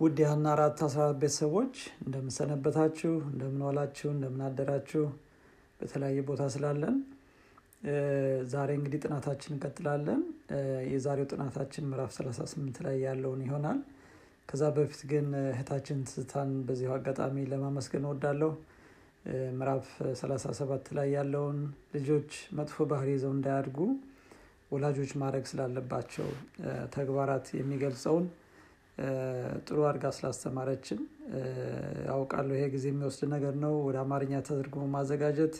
ውድ የሀና አራት አስራ አራት ቤተሰቦች እንደምንሰነበታችሁ እንደምንዋላችሁ እንደምናደራችሁ በተለያየ ቦታ ስላለን። ዛሬ እንግዲህ ጥናታችን እንቀጥላለን። የዛሬው ጥናታችን ምዕራፍ 38 ላይ ያለውን ይሆናል። ከዛ በፊት ግን እህታችን ትዝታን በዚሁ አጋጣሚ ለማመስገን ወዳለሁ ምዕራፍ 37 ላይ ያለውን ልጆች መጥፎ ባህሪ ይዘው እንዳያድጉ ወላጆች ማድረግ ስላለባቸው ተግባራት የሚገልጸውን ጥሩ አድርጋ ስላስተማረችን ያውቃለሁ ይሄ ጊዜ የሚወስድ ነገር ነው። ወደ አማርኛ ተደርጎ ማዘጋጀት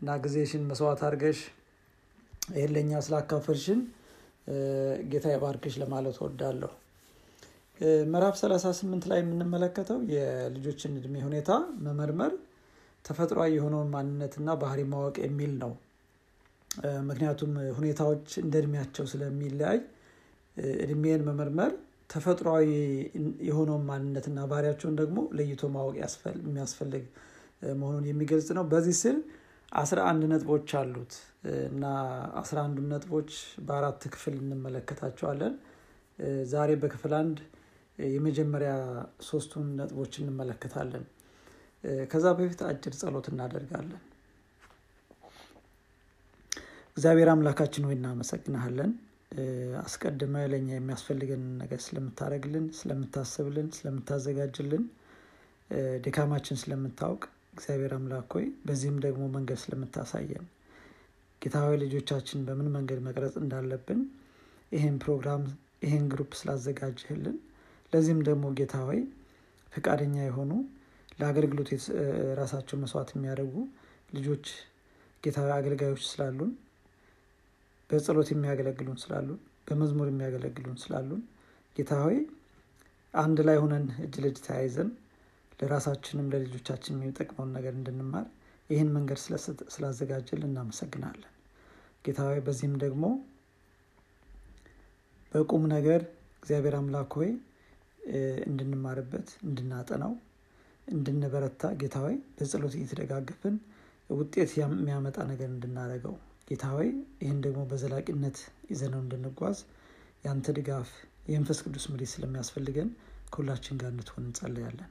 እና ጊዜሽን መስዋዕት አድርገሽ ይህን ለእኛ ስላካፈልሽን ጌታ የባርክሽ ለማለት ወዳለሁ ምዕራፍ 38 ላይ የምንመለከተው የልጆችን እድሜ ሁኔታ መመርመር ተፈጥሯዊ የሆነውን ማንነትና ባህሪ ማወቅ የሚል ነው። ምክንያቱም ሁኔታዎች እንደ እድሜያቸው ስለሚለያይ እድሜን መመርመር ተፈጥሯዊ የሆነውን ማንነትና ባህሪያቸውን ደግሞ ለይቶ ማወቅ የሚያስፈልግ መሆኑን የሚገልጽ ነው። በዚህ ስል አስራ አንድ ነጥቦች አሉት። እና አስራ አንዱ ነጥቦች በአራት ክፍል እንመለከታቸዋለን። ዛሬ በክፍል አንድ የመጀመሪያ ሶስቱን ነጥቦች እንመለከታለን። ከዛ በፊት አጭር ጸሎት እናደርጋለን። እግዚአብሔር አምላካችን ወይ እናመሰግናሃለን አስቀድመ ለእኛ የሚያስፈልገን ነገር ስለምታደረግልን ስለምታስብልን ስለምታዘጋጅልን ድካማችን ስለምታውቅ እግዚአብሔር አምላክ ሆይ በዚህም ደግሞ መንገድ ስለምታሳየን ጌታዊ ልጆቻችን በምን መንገድ መቅረጽ እንዳለብን ይህን ፕሮግራም ይህን ግሩፕ ስላዘጋጅህልን ለዚህም ደግሞ ጌታ ሆይ ፈቃደኛ የሆኑ ለአገልግሎት ራሳቸው መስዋዕት የሚያደርጉ ልጆች ጌታዊ አገልጋዮች ስላሉን በጸሎት የሚያገለግሉን ስላሉን በመዝሙር የሚያገለግሉን ስላሉን ጌታ ሆይ አንድ ላይ ሆነን እጅ ለእጅ ተያይዘን ለራሳችንም ለልጆቻችን የሚጠቅመውን ነገር እንድንማር ይህን መንገድ ስላዘጋጀል እናመሰግናለን። ጌታ ሆይ በዚህም ደግሞ በቁም ነገር እግዚአብሔር አምላክ ሆይ እንድንማርበት እንድናጠናው እንድንበረታ ጌታ ሆይ በጸሎት እየተደጋገፍን ውጤት የሚያመጣ ነገር እንድናደረገው ጌታ ሆይ ይህን ደግሞ በዘላቂነት ይዘነው እንድንጓዝ የአንተ ድጋፍ የመንፈስ ቅዱስ ምሪ ስለሚያስፈልገን ከሁላችን ጋር እንድትሆን እንጸለያለን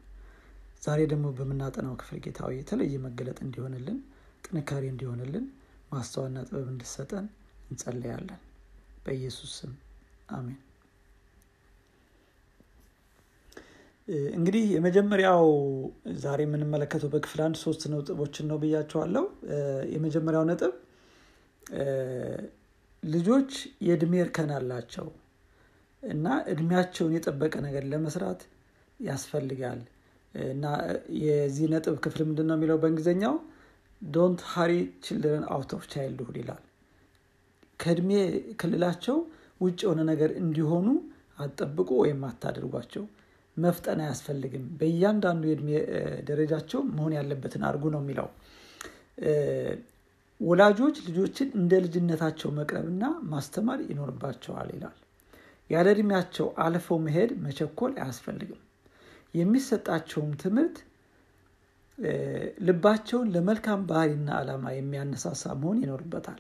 ዛሬ ደግሞ በምናጠናው ክፍል ጌታዊ የተለየ መገለጥ እንዲሆንልን ጥንካሬ እንዲሆንልን ማስተዋልና ጥበብ እንድሰጠን እንጸለያለን በኢየሱስ ስም አሜን። እንግዲህ የመጀመሪያው ዛሬ የምንመለከተው በክፍል አንድ ሶስት ነጥቦችን ነው ብያቸዋለው የመጀመሪያው ነጥብ ልጆች የእድሜ እርከን አላቸው እና እድሜያቸውን የጠበቀ ነገር ለመስራት ያስፈልጋል። እና የዚህ ነጥብ ክፍል ምንድን ነው የሚለው በእንግሊዝኛው don't hurry children out of childhood ይላል። ከእድሜ ክልላቸው ውጭ የሆነ ነገር እንዲሆኑ አትጠብቁ ወይም አታደርጓቸው መፍጠን አያስፈልግም። በእያንዳንዱ የእድሜ ደረጃቸው መሆን ያለበትን አድርጉ ነው የሚለው ወላጆች ልጆችን እንደ ልጅነታቸው መቅረብና ማስተማር ይኖርባቸዋል ይላል። ያለ እድሜያቸው አልፈው መሄድ መቸኮል አያስፈልግም። የሚሰጣቸውም ትምህርት ልባቸውን ለመልካም ባህሪና ዓላማ የሚያነሳሳ መሆን ይኖርበታል።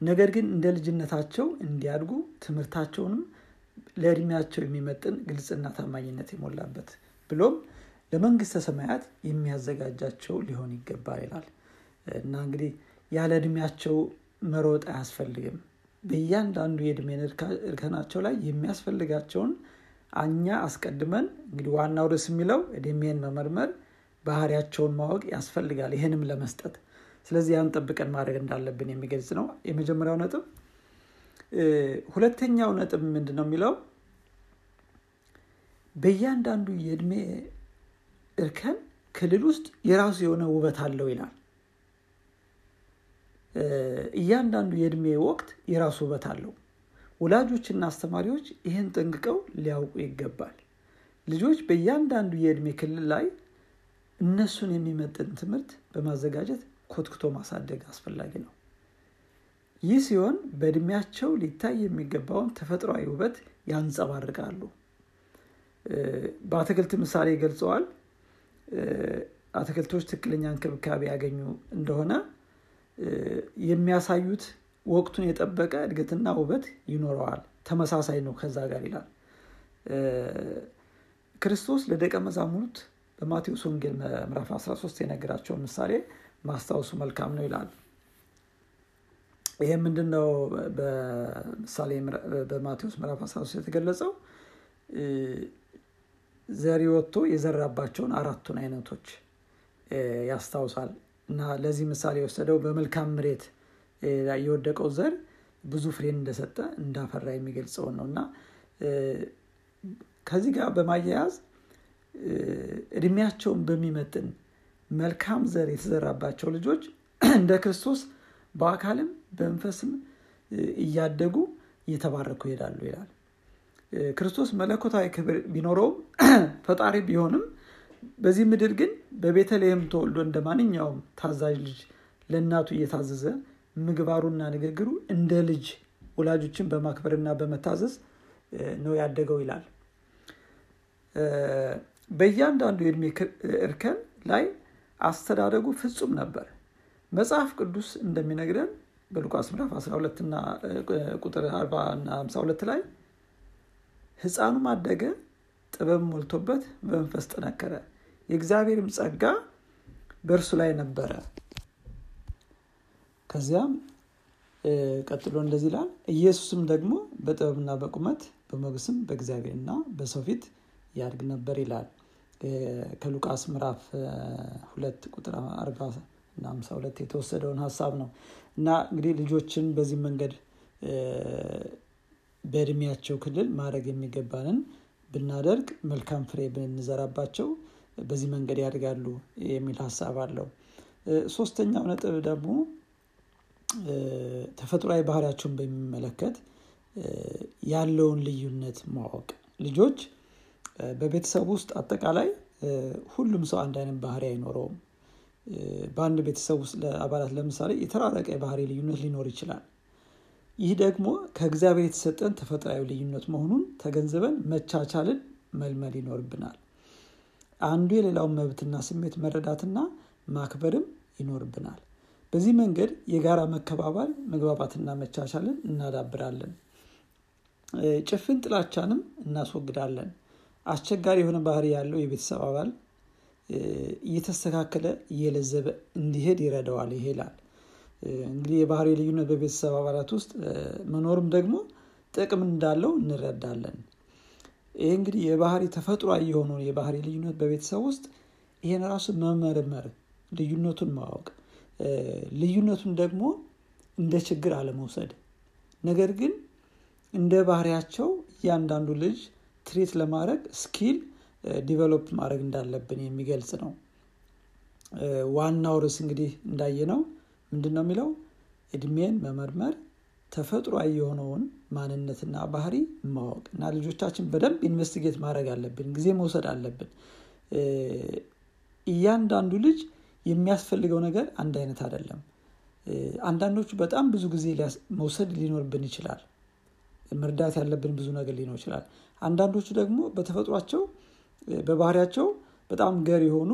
ነገር ግን እንደ ልጅነታቸው እንዲያድጉ ትምህርታቸውንም ለእድሜያቸው የሚመጥን ግልጽና ታማኝነት የሞላበት ብሎም ለመንግስተ ሰማያት የሚያዘጋጃቸው ሊሆን ይገባል ይላል እና እንግዲህ ያለ እድሜያቸው መሮጥ አያስፈልግም። በእያንዳንዱ የእድሜ እርከናቸው ላይ የሚያስፈልጋቸውን እኛ አስቀድመን እንግዲህ ዋናው ርዕስ የሚለው እድሜን መመርመር ባህሪያቸውን ማወቅ ያስፈልጋል ይህንም ለመስጠት። ስለዚህ ያን ጠብቀን ማድረግ እንዳለብን የሚገልጽ ነው። የመጀመሪያው ነጥብ ሁለተኛው ነጥብ ምንድን ነው የሚለው? በእያንዳንዱ የእድሜ እርከን ክልል ውስጥ የራሱ የሆነ ውበት አለው ይላል እያንዳንዱ የእድሜ ወቅት የራሱ ውበት አለው። ወላጆችና አስተማሪዎች ይህን ጠንቅቀው ሊያውቁ ይገባል። ልጆች በእያንዳንዱ የእድሜ ክልል ላይ እነሱን የሚመጥን ትምህርት በማዘጋጀት ኮትክቶ ማሳደግ አስፈላጊ ነው። ይህ ሲሆን በእድሜያቸው ሊታይ የሚገባውን ተፈጥሯዊ ውበት ያንጸባርቃሉ። በአትክልት ምሳሌ ገልጸዋል። አትክልቶች ትክክለኛ እንክብካቤ ያገኙ እንደሆነ የሚያሳዩት ወቅቱን የጠበቀ እድገትና ውበት ይኖረዋል ተመሳሳይ ነው ከዛ ጋር ይላል ክርስቶስ ለደቀ መዛሙርት በማቴዎስ ወንጌል ምዕራፍ 13 የነገራቸውን ምሳሌ ማስታወሱ መልካም ነው ይላል። ይሄ ምንድን ነው? በምሳሌ በማቴዎስ ምዕራፍ 13 የተገለጸው ዘሪ ወጥቶ የዘራባቸውን አራቱን አይነቶች ያስታውሳል እና ለዚህ ምሳሌ የወሰደው በመልካም መሬት የወደቀው ዘር ብዙ ፍሬን እንደሰጠ እንዳፈራ የሚገልጸውን ነው እና ከዚህ ጋር በማያያዝ እድሜያቸውን በሚመጥን መልካም ዘር የተዘራባቸው ልጆች እንደ ክርስቶስ በአካልም በመንፈስም እያደጉ እየተባረኩ ይሄዳሉ ይላል። ክርስቶስ መለኮታዊ ክብር ቢኖረውም ፈጣሪ ቢሆንም በዚህ ምድር ግን በቤተልሔም ተወልዶ እንደ ማንኛውም ታዛዥ ልጅ ለእናቱ እየታዘዘ ምግባሩና ንግግሩ እንደ ልጅ ወላጆችን በማክበርና በመታዘዝ ነው ያደገው ይላል። በእያንዳንዱ የእድሜ እርከን ላይ አስተዳደጉ ፍጹም ነበር። መጽሐፍ ቅዱስ እንደሚነግረን በሉቃስ ምዕራፍ 12 እና ቁጥር 40 እና 52 ላይ ሕፃኑም አደገ፣ ጥበብ ሞልቶበት በመንፈስ ጠነከረ፣ የእግዚአብሔርም ጸጋ በእርሱ ላይ ነበረ። ከዚያም ቀጥሎ እንደዚህ ይላል፣ ኢየሱስም ደግሞ በጥበብና በቁመት በሞገስም በእግዚአብሔርና በሰው ፊት ያድግ ነበር ይላል። ከሉቃስ ምዕራፍ ሁለት ቁጥር አርባ እና ሃምሳ ሁለት የተወሰደውን ሀሳብ ነው እና እንግዲህ ልጆችን በዚህ መንገድ በእድሜያቸው ክልል ማድረግ የሚገባንን ብናደርግ መልካም ፍሬ ብንዘራባቸው በዚህ መንገድ ያድጋሉ የሚል ሀሳብ አለው። ሶስተኛው ነጥብ ደግሞ ተፈጥሯዊ ባህሪያቸውን በሚመለከት ያለውን ልዩነት ማወቅ ልጆች በቤተሰብ ውስጥ አጠቃላይ ሁሉም ሰው አንድ አይነት ባህሪ አይኖረውም። በአንድ ቤተሰብ ውስጥ ለአባላት ለምሳሌ የተራረቀ የባህሪ ልዩነት ሊኖር ይችላል። ይህ ደግሞ ከእግዚአብሔር የተሰጠን ተፈጥሯዊ ልዩነት መሆኑን ተገንዝበን መቻቻልን መልመድ ይኖርብናል። አንዱ የሌላውን መብትና ስሜት መረዳትና ማክበርም ይኖርብናል። በዚህ መንገድ የጋራ መከባበር፣ መግባባትና መቻቻልን እናዳብራለን። ጭፍን ጥላቻንም እናስወግዳለን። አስቸጋሪ የሆነ ባህሪ ያለው የቤተሰብ አባል እየተስተካከለ እየለዘበ እንዲሄድ ይረዳዋል ይሄላል። እንግዲህ የባህሪ ልዩነት በቤተሰብ አባላት ውስጥ መኖርም ደግሞ ጥቅም እንዳለው እንረዳለን። ይህ እንግዲህ የባህሪ ተፈጥሯዊ የሆነውን የባህሪ ልዩነት በቤተሰብ ውስጥ ይሄን ራሱ መመርመር፣ ልዩነቱን ማወቅ፣ ልዩነቱን ደግሞ እንደ ችግር አለመውሰድ፣ ነገር ግን እንደ ባህሪያቸው እያንዳንዱ ልጅ treat ለማድረግ skill develop ማድረግ እንዳለብን የሚገልጽ ነው። ዋናው ርዕስ እንግዲህ እንዳየነው ምንድን ነው የሚለው እድሜን መመርመር ተፈጥሯዊ የሆነውን ማንነትና ባህሪ ማወቅ እና ልጆቻችን በደንብ investigate ማድረግ አለብን። ጊዜ መውሰድ አለብን። እያንዳንዱ ልጅ የሚያስፈልገው ነገር አንድ አይነት አይደለም። አንዳንዶቹ በጣም ብዙ ጊዜ መውሰድ ሊኖርብን ይችላል። መርዳት ያለብን ብዙ ነገር ሊኖር ይችላል። አንዳንዶቹ ደግሞ በተፈጥሯቸው በባህሪያቸው በጣም ገር የሆኑ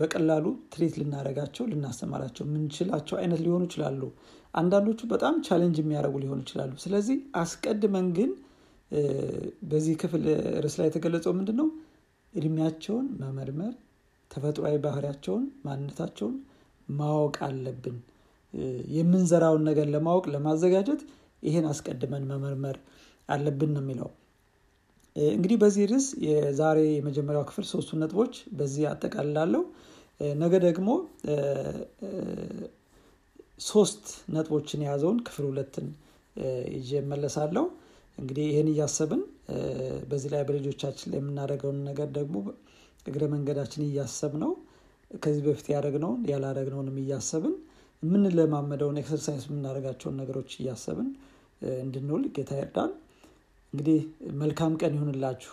በቀላሉ treat ልናደርጋቸው ልናስተማራቸው የምንችላቸው አይነት ሊሆኑ ይችላሉ። አንዳንዶቹ በጣም challenge የሚያደርጉ ሊሆኑ ይችላሉ። ስለዚህ አስቀድመን ግን በዚህ ክፍል ርዕስ ላይ የተገለጸው ምንድን ነው? እድሜያቸውን መመርመር፣ ተፈጥሯዊ ባህሪያቸውን፣ ማንነታቸውን ማወቅ አለብን። የምንዘራውን ነገር ለማወቅ ለማዘጋጀት ይሄን አስቀድመን መመርመር አለብን ነው የሚለው። እንግዲህ በዚህ ርዕስ የዛሬ የመጀመሪያው ክፍል ሶስቱ ነጥቦች በዚህ አጠቃልላለሁ። ነገ ደግሞ ሶስት ነጥቦችን የያዘውን ክፍል ሁለትን ይዤ እመለሳለሁ። እንግዲህ ይህን እያሰብን በዚህ ላይ በልጆቻችን ላይ የምናደርገውን ነገር ደግሞ እግረ መንገዳችን እያሰብን ነው ከዚህ በፊት ያደረግነውን ያላደረግነውንም እያሰብን የምንለማመደውን exercise የምናደርጋቸውን ነገሮች እያሰብን እንድንውል ጌታ ይርዳን። እንግዲህ መልካም ቀን ይሁንላችሁ።